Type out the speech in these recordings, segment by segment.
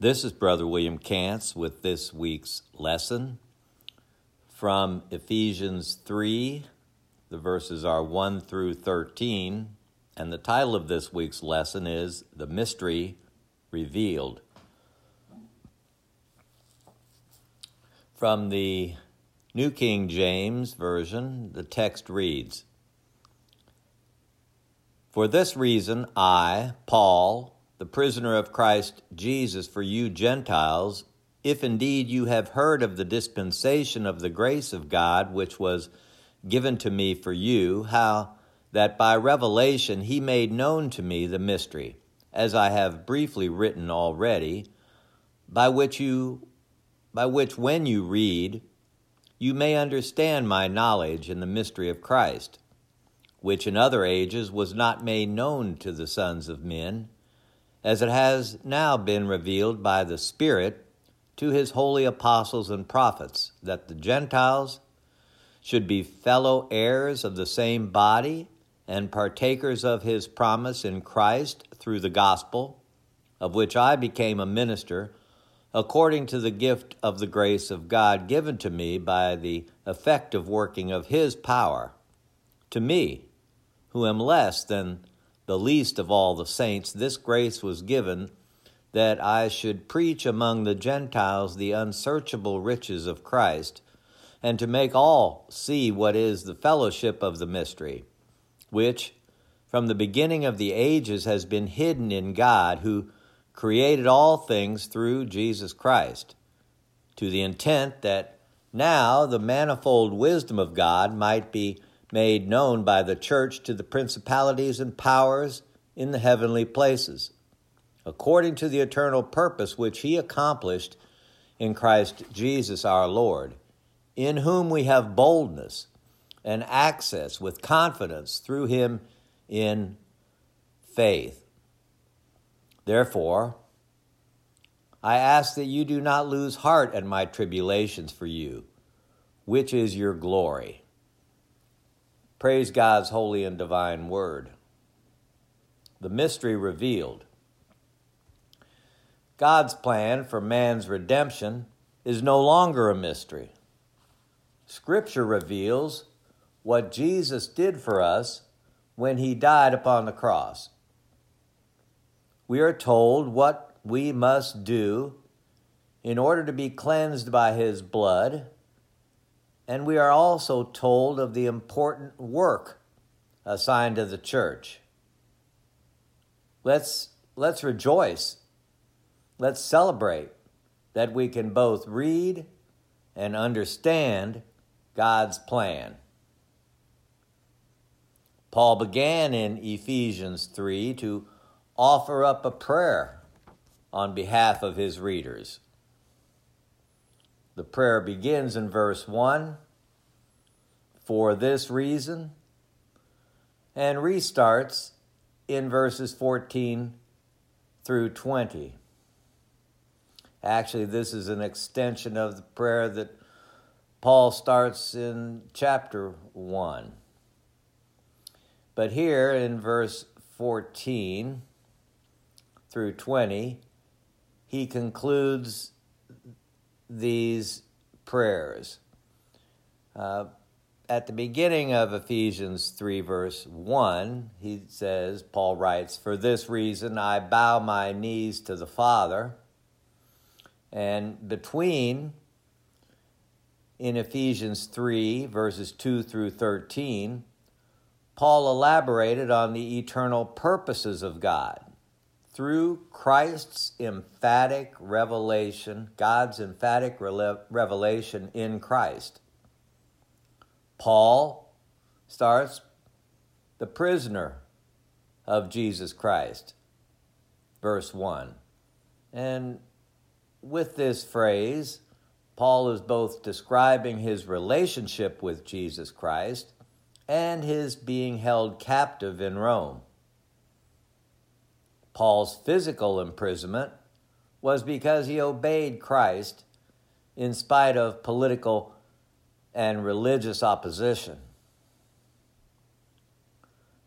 This is Brother William Kantz with this week's lesson from Ephesians 3. The verses are 1 through 13, and the title of this week's lesson is The Mystery Revealed. From the New King James Version, the text reads For this reason, I, Paul, the prisoner of Christ Jesus for you Gentiles, if indeed you have heard of the dispensation of the grace of God which was given to me for you, how that by revelation he made known to me the mystery, as I have briefly written already, by which you by which when you read you may understand my knowledge in the mystery of Christ, which in other ages was not made known to the sons of men as it has now been revealed by the Spirit to his holy apostles and prophets, that the Gentiles should be fellow heirs of the same body and partakers of his promise in Christ through the gospel, of which I became a minister according to the gift of the grace of God given to me by the effective working of his power. To me, who am less than the least of all the saints, this grace was given that I should preach among the Gentiles the unsearchable riches of Christ, and to make all see what is the fellowship of the mystery, which from the beginning of the ages has been hidden in God, who created all things through Jesus Christ, to the intent that now the manifold wisdom of God might be made known by the church to the principalities and powers in the heavenly places, according to the eternal purpose which he accomplished in Christ Jesus our Lord, in whom we have boldness and access with confidence through him in faith. Therefore, I ask that you do not lose heart at my tribulations for you, which is your glory. Praise God's holy and divine word. The mystery revealed. God's plan for man's redemption is no longer a mystery. Scripture reveals what Jesus did for us when he died upon the cross. We are told what we must do in order to be cleansed by his blood and we are also told of the important work assigned to the church. Let's, let's rejoice. Let's celebrate that we can both read and understand God's plan. Paul began in Ephesians 3 to offer up a prayer on behalf of his readers. The prayer begins in verse 1 for this reason and restarts in verses 14 through 20. Actually, this is an extension of the prayer that Paul starts in chapter 1. But here in verse 14 through 20, he concludes these prayers. Uh, at the beginning of Ephesians 3, verse 1, he says, Paul writes, For this reason I bow my knees to the Father. And between, in Ephesians 3, verses 2 through 13, Paul elaborated on the eternal purposes of God through Christ's emphatic revelation, God's emphatic revelation in Christ. Paul starts the prisoner of Jesus Christ, verse 1. And with this phrase, Paul is both describing his relationship with Jesus Christ and his being held captive in Rome. Paul's physical imprisonment was because he obeyed Christ in spite of political and religious opposition.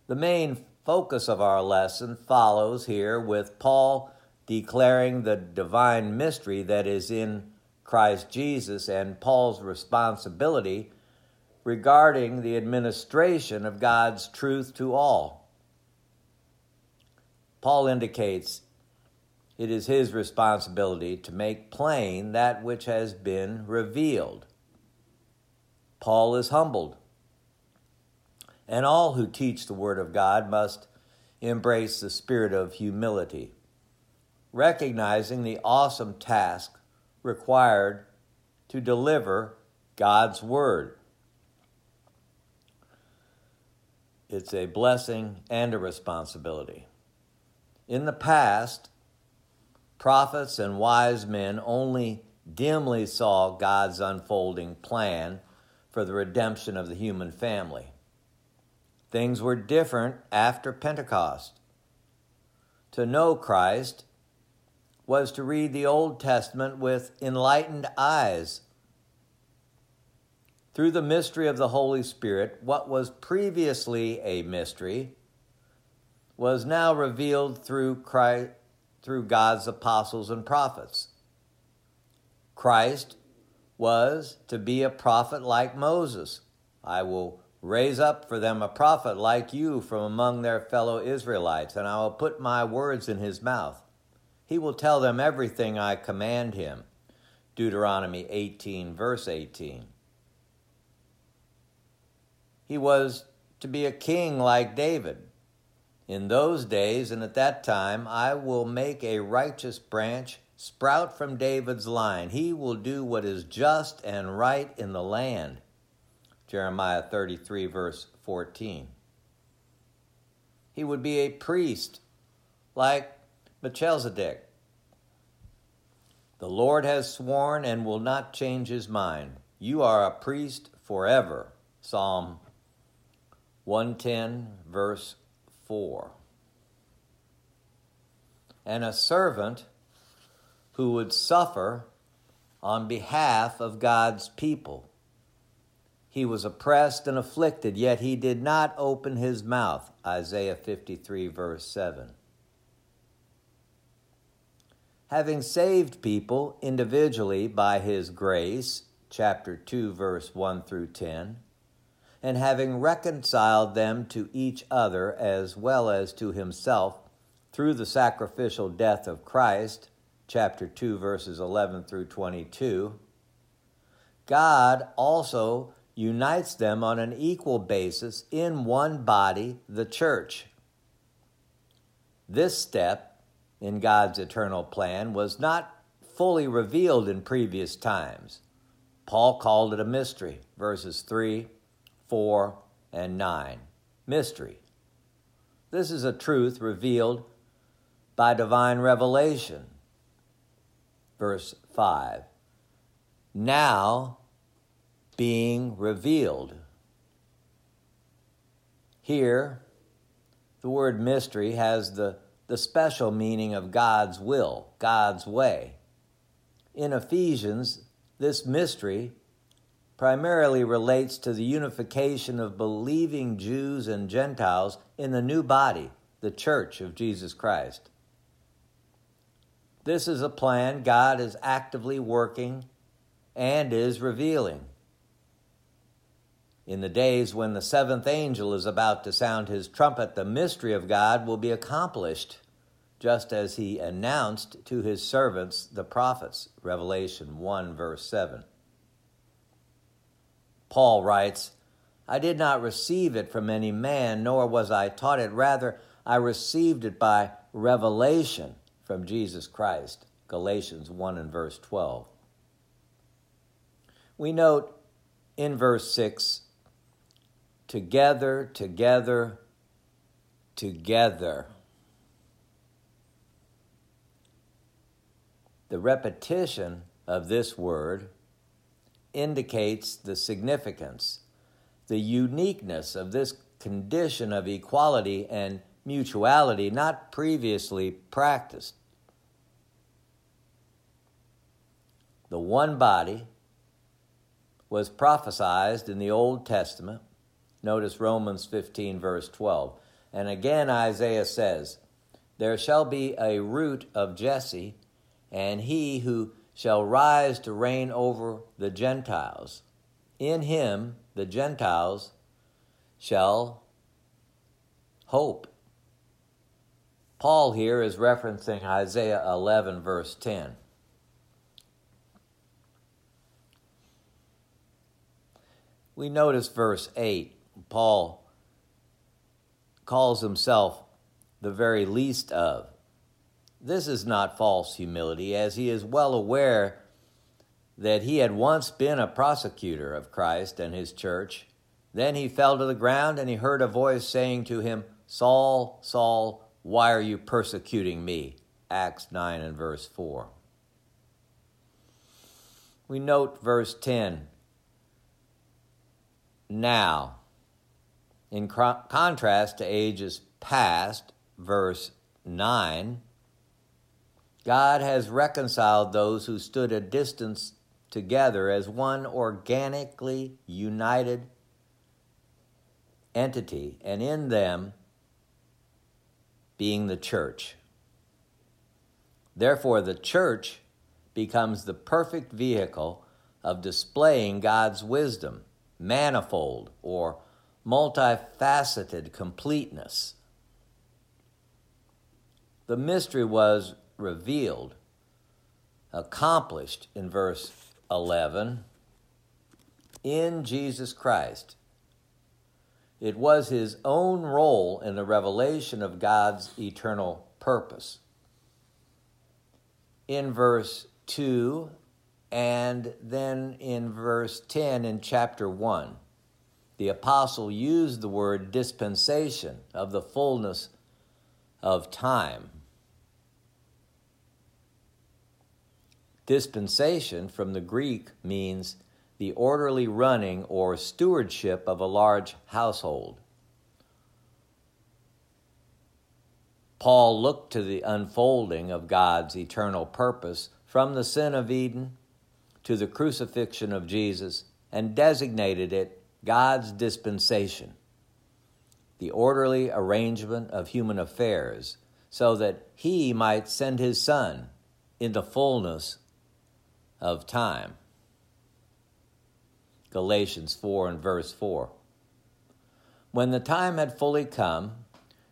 The main focus of our lesson follows here with Paul declaring the divine mystery that is in Christ Jesus and Paul's responsibility regarding the administration of God's truth to all. Paul indicates it is his responsibility to make plain that which has been revealed. Paul is humbled. And all who teach the Word of God must embrace the spirit of humility, recognizing the awesome task required to deliver God's Word. It's a blessing and a responsibility. In the past, prophets and wise men only dimly saw God's unfolding plan for the redemption of the human family. Things were different after Pentecost. To know Christ was to read the Old Testament with enlightened eyes. Through the mystery of the Holy Spirit, what was previously a mystery was now revealed through Christ, through God's apostles and prophets. Christ was to be a prophet like Moses. I will Raise up for them a prophet like you from among their fellow Israelites, and I will put my words in his mouth. He will tell them everything I command him. Deuteronomy 18, verse 18. He was to be a king like David. In those days and at that time, I will make a righteous branch sprout from David's line. He will do what is just and right in the land. Jeremiah 33, verse 14. He would be a priest like Melchizedek. The Lord has sworn and will not change his mind. You are a priest forever. Psalm 110, verse 4. And a servant who would suffer on behalf of God's people. He was oppressed and afflicted, yet he did not open his mouth. Isaiah 53, verse 7. Having saved people individually by his grace, chapter 2, verse 1 through 10, and having reconciled them to each other as well as to himself through the sacrificial death of Christ, chapter 2, verses 11 through 22, God also unites them on an equal basis in one body, the church. This step in God's eternal plan was not fully revealed in previous times. Paul called it a mystery, verses 3, 4, and 9. Mystery. This is a truth revealed by divine revelation. Verse 5. Now being revealed. Here, the word mystery has the, the special meaning of God's will, God's way. In Ephesians, this mystery primarily relates to the unification of believing Jews and Gentiles in the new body, the church of Jesus Christ. This is a plan God is actively working and is revealing in the days when the seventh angel is about to sound his trumpet, the mystery of God will be accomplished, just as he announced to his servants, the prophets. Revelation 1, verse 7. Paul writes, I did not receive it from any man, nor was I taught it. Rather, I received it by revelation from Jesus Christ. Galatians 1 and verse 12. We note in verse 6 together, together, together. The repetition of this word indicates the significance, the uniqueness of this condition of equality and mutuality not previously practiced. The one body was prophesied in the Old Testament Notice Romans 15, verse 12. And again, Isaiah says, there shall be a root of Jesse, and he who shall rise to reign over the Gentiles. In him the Gentiles shall hope. Paul here is referencing Isaiah 11, verse 10. We notice verse 8. Paul calls himself the very least of. This is not false humility, as he is well aware that he had once been a prosecutor of Christ and his church. Then he fell to the ground and he heard a voice saying to him, Saul, Saul, why are you persecuting me? Acts 9 and verse 4. We note verse 10. Now, in contrast to ages past, verse 9, God has reconciled those who stood a distance together as one organically united entity, and in them being the church. Therefore, the church becomes the perfect vehicle of displaying God's wisdom, manifold or multifaceted completeness. The mystery was revealed, accomplished in verse 11 in Jesus Christ. It was his own role in the revelation of God's eternal purpose. In verse 2 and then in verse 10 in chapter 1, the apostle used the word dispensation of the fullness of time. Dispensation from the Greek means the orderly running or stewardship of a large household. Paul looked to the unfolding of God's eternal purpose from the sin of Eden to the crucifixion of Jesus and designated it God's dispensation, the orderly arrangement of human affairs, so that he might send his Son in the fullness of time. Galatians 4 and verse 4. When the time had fully come,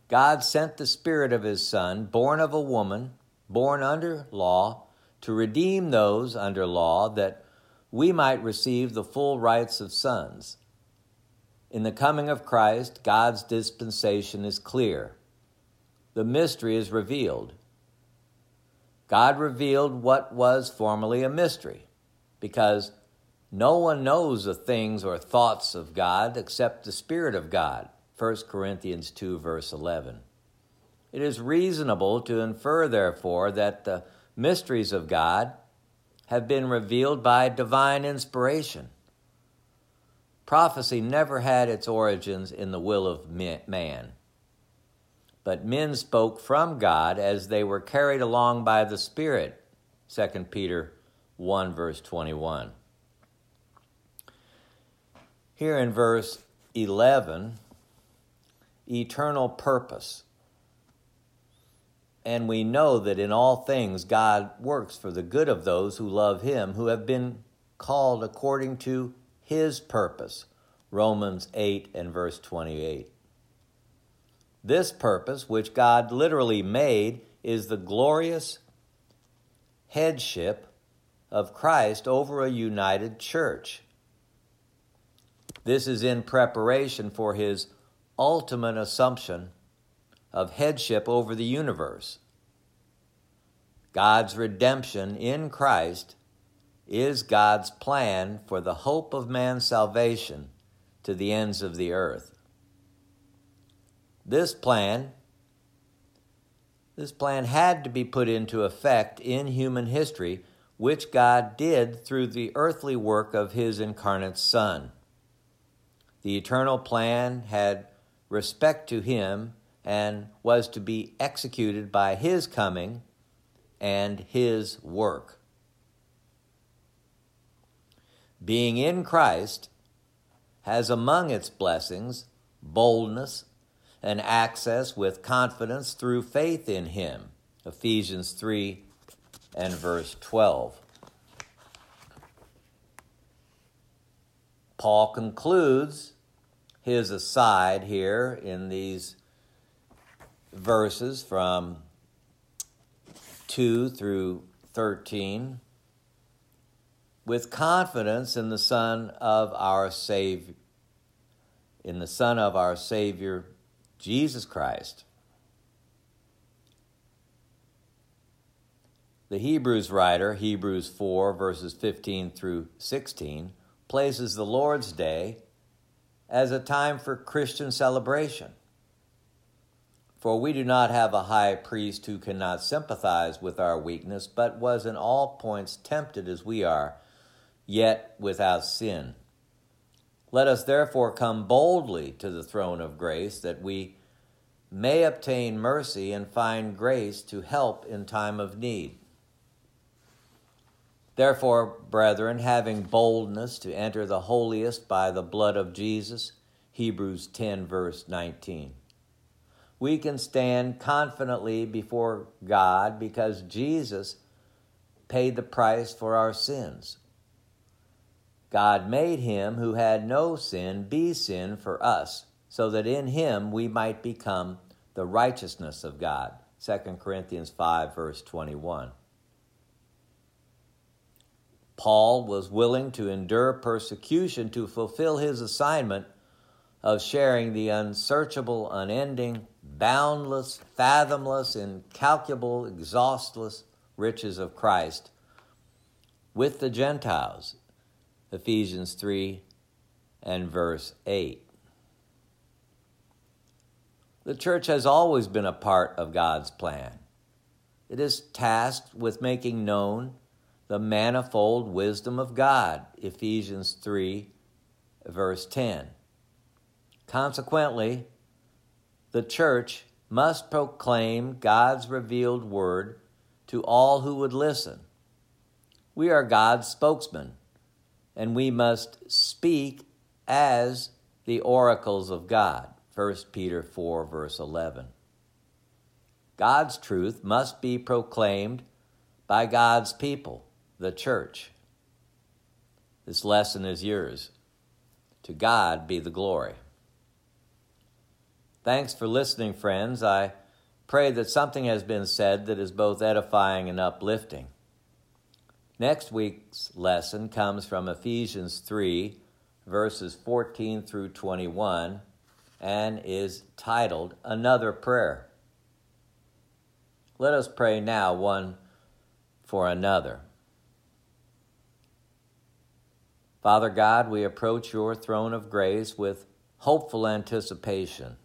God sent the Spirit of His Son, born of a woman, born under law, to redeem those under law, that we might receive the full rights of sons. In the coming of Christ, God's dispensation is clear. The mystery is revealed. God revealed what was formerly a mystery, because no one knows the things or thoughts of God except the Spirit of God. 1 Corinthians 2, verse 11. It is reasonable to infer, therefore, that the mysteries of God have been revealed by divine inspiration. Prophecy never had its origins in the will of man, but men spoke from God as they were carried along by the Spirit. 2 Peter 1, verse 21. Here in verse 11, eternal purpose. And we know that in all things God works for the good of those who love Him, who have been called according to His purpose. Romans 8 and verse 28. This purpose, which God literally made, is the glorious headship of Christ over a united church. This is in preparation for his ultimate assumption of headship over the universe. God's redemption in Christ is God's plan for the hope of man's salvation to the ends of the earth. This plan this plan had to be put into effect in human history, which God did through the earthly work of his incarnate Son. The eternal plan had respect to him and was to be executed by his coming and his work. Being in Christ has among its blessings boldness, and access with confidence through faith in him. Ephesians 3 and verse 12. Paul concludes his aside here in these verses from 2 through 13 with confidence in the Son of our Savior, in the Son of our Savior, Jesus Christ. The Hebrews writer, Hebrews 4, verses 15 through 16, places the Lord's Day as a time for Christian celebration. For we do not have a high priest who cannot sympathize with our weakness, but was in all points tempted as we are, yet without sin. Let us therefore come boldly to the throne of grace that we may obtain mercy and find grace to help in time of need. Therefore, brethren, having boldness to enter the holiest by the blood of Jesus, Hebrews 10, verse 19, we can stand confidently before God because Jesus paid the price for our sins. God made him who had no sin be sin for us, so that in him we might become the righteousness of God. 2 Corinthians 5, verse 21. Paul was willing to endure persecution to fulfill his assignment of sharing the unsearchable, unending, boundless, fathomless, incalculable, exhaustless riches of Christ with the Gentiles. Ephesians 3 and verse 8. The church has always been a part of God's plan. It is tasked with making known the manifold wisdom of God, Ephesians 3, verse 10. Consequently, the church must proclaim God's revealed word to all who would listen. We are God's spokesman, and we must speak as the oracles of God. 1 Peter 4, verse 11. God's truth must be proclaimed by God's people the church. This lesson is yours. To God be the glory. Thanks for listening, friends. I pray that something has been said that is both edifying and uplifting. Next week's lesson comes from Ephesians 3, verses 14 through 21, and is titled Another Prayer. Let us pray now one for another. Father God, we approach your throne of grace with hopeful anticipation.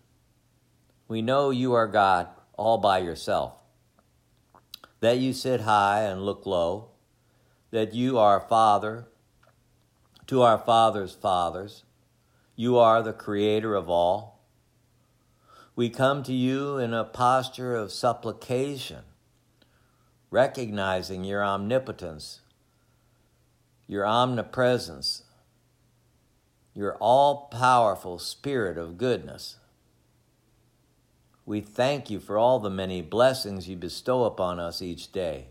We know you are God all by yourself, that you sit high and look low, that you are a Father to our fathers' fathers. You are the creator of all. We come to you in a posture of supplication, recognizing your omnipotence your omnipresence, your all powerful spirit of goodness. We thank you for all the many blessings you bestow upon us each day.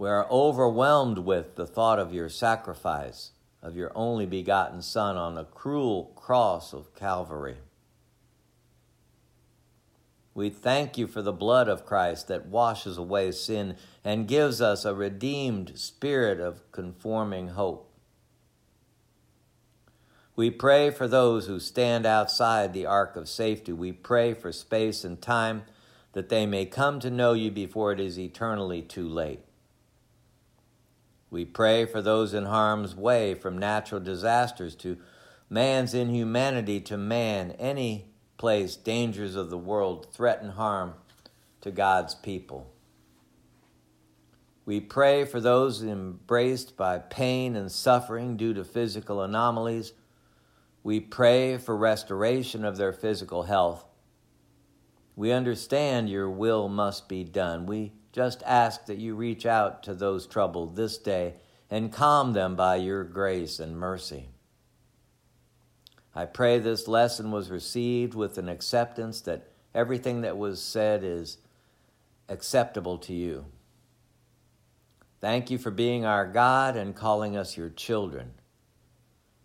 We are overwhelmed with the thought of your sacrifice, of your only begotten Son on the cruel cross of Calvary. We thank you for the blood of Christ that washes away sin and gives us a redeemed spirit of conforming hope. We pray for those who stand outside the ark of safety. We pray for space and time that they may come to know you before it is eternally too late. We pray for those in harm's way from natural disasters to man's inhumanity to man, any place dangers of the world threaten harm to God's people. We pray for those embraced by pain and suffering due to physical anomalies. We pray for restoration of their physical health. We understand your will must be done. We just ask that you reach out to those troubled this day and calm them by your grace and mercy. I pray this lesson was received with an acceptance that everything that was said is acceptable to you. Thank you for being our God and calling us your children.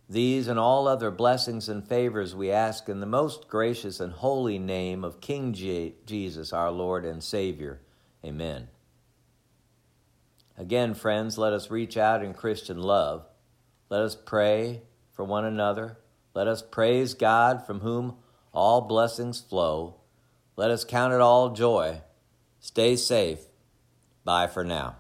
These and all other blessings and favors we ask in the most gracious and holy name of King Jesus, our Lord and Savior. Amen. Again, friends, let us reach out in Christian love. Let us pray for one another. Let us praise God from whom all blessings flow. Let us count it all joy. Stay safe. Bye for now.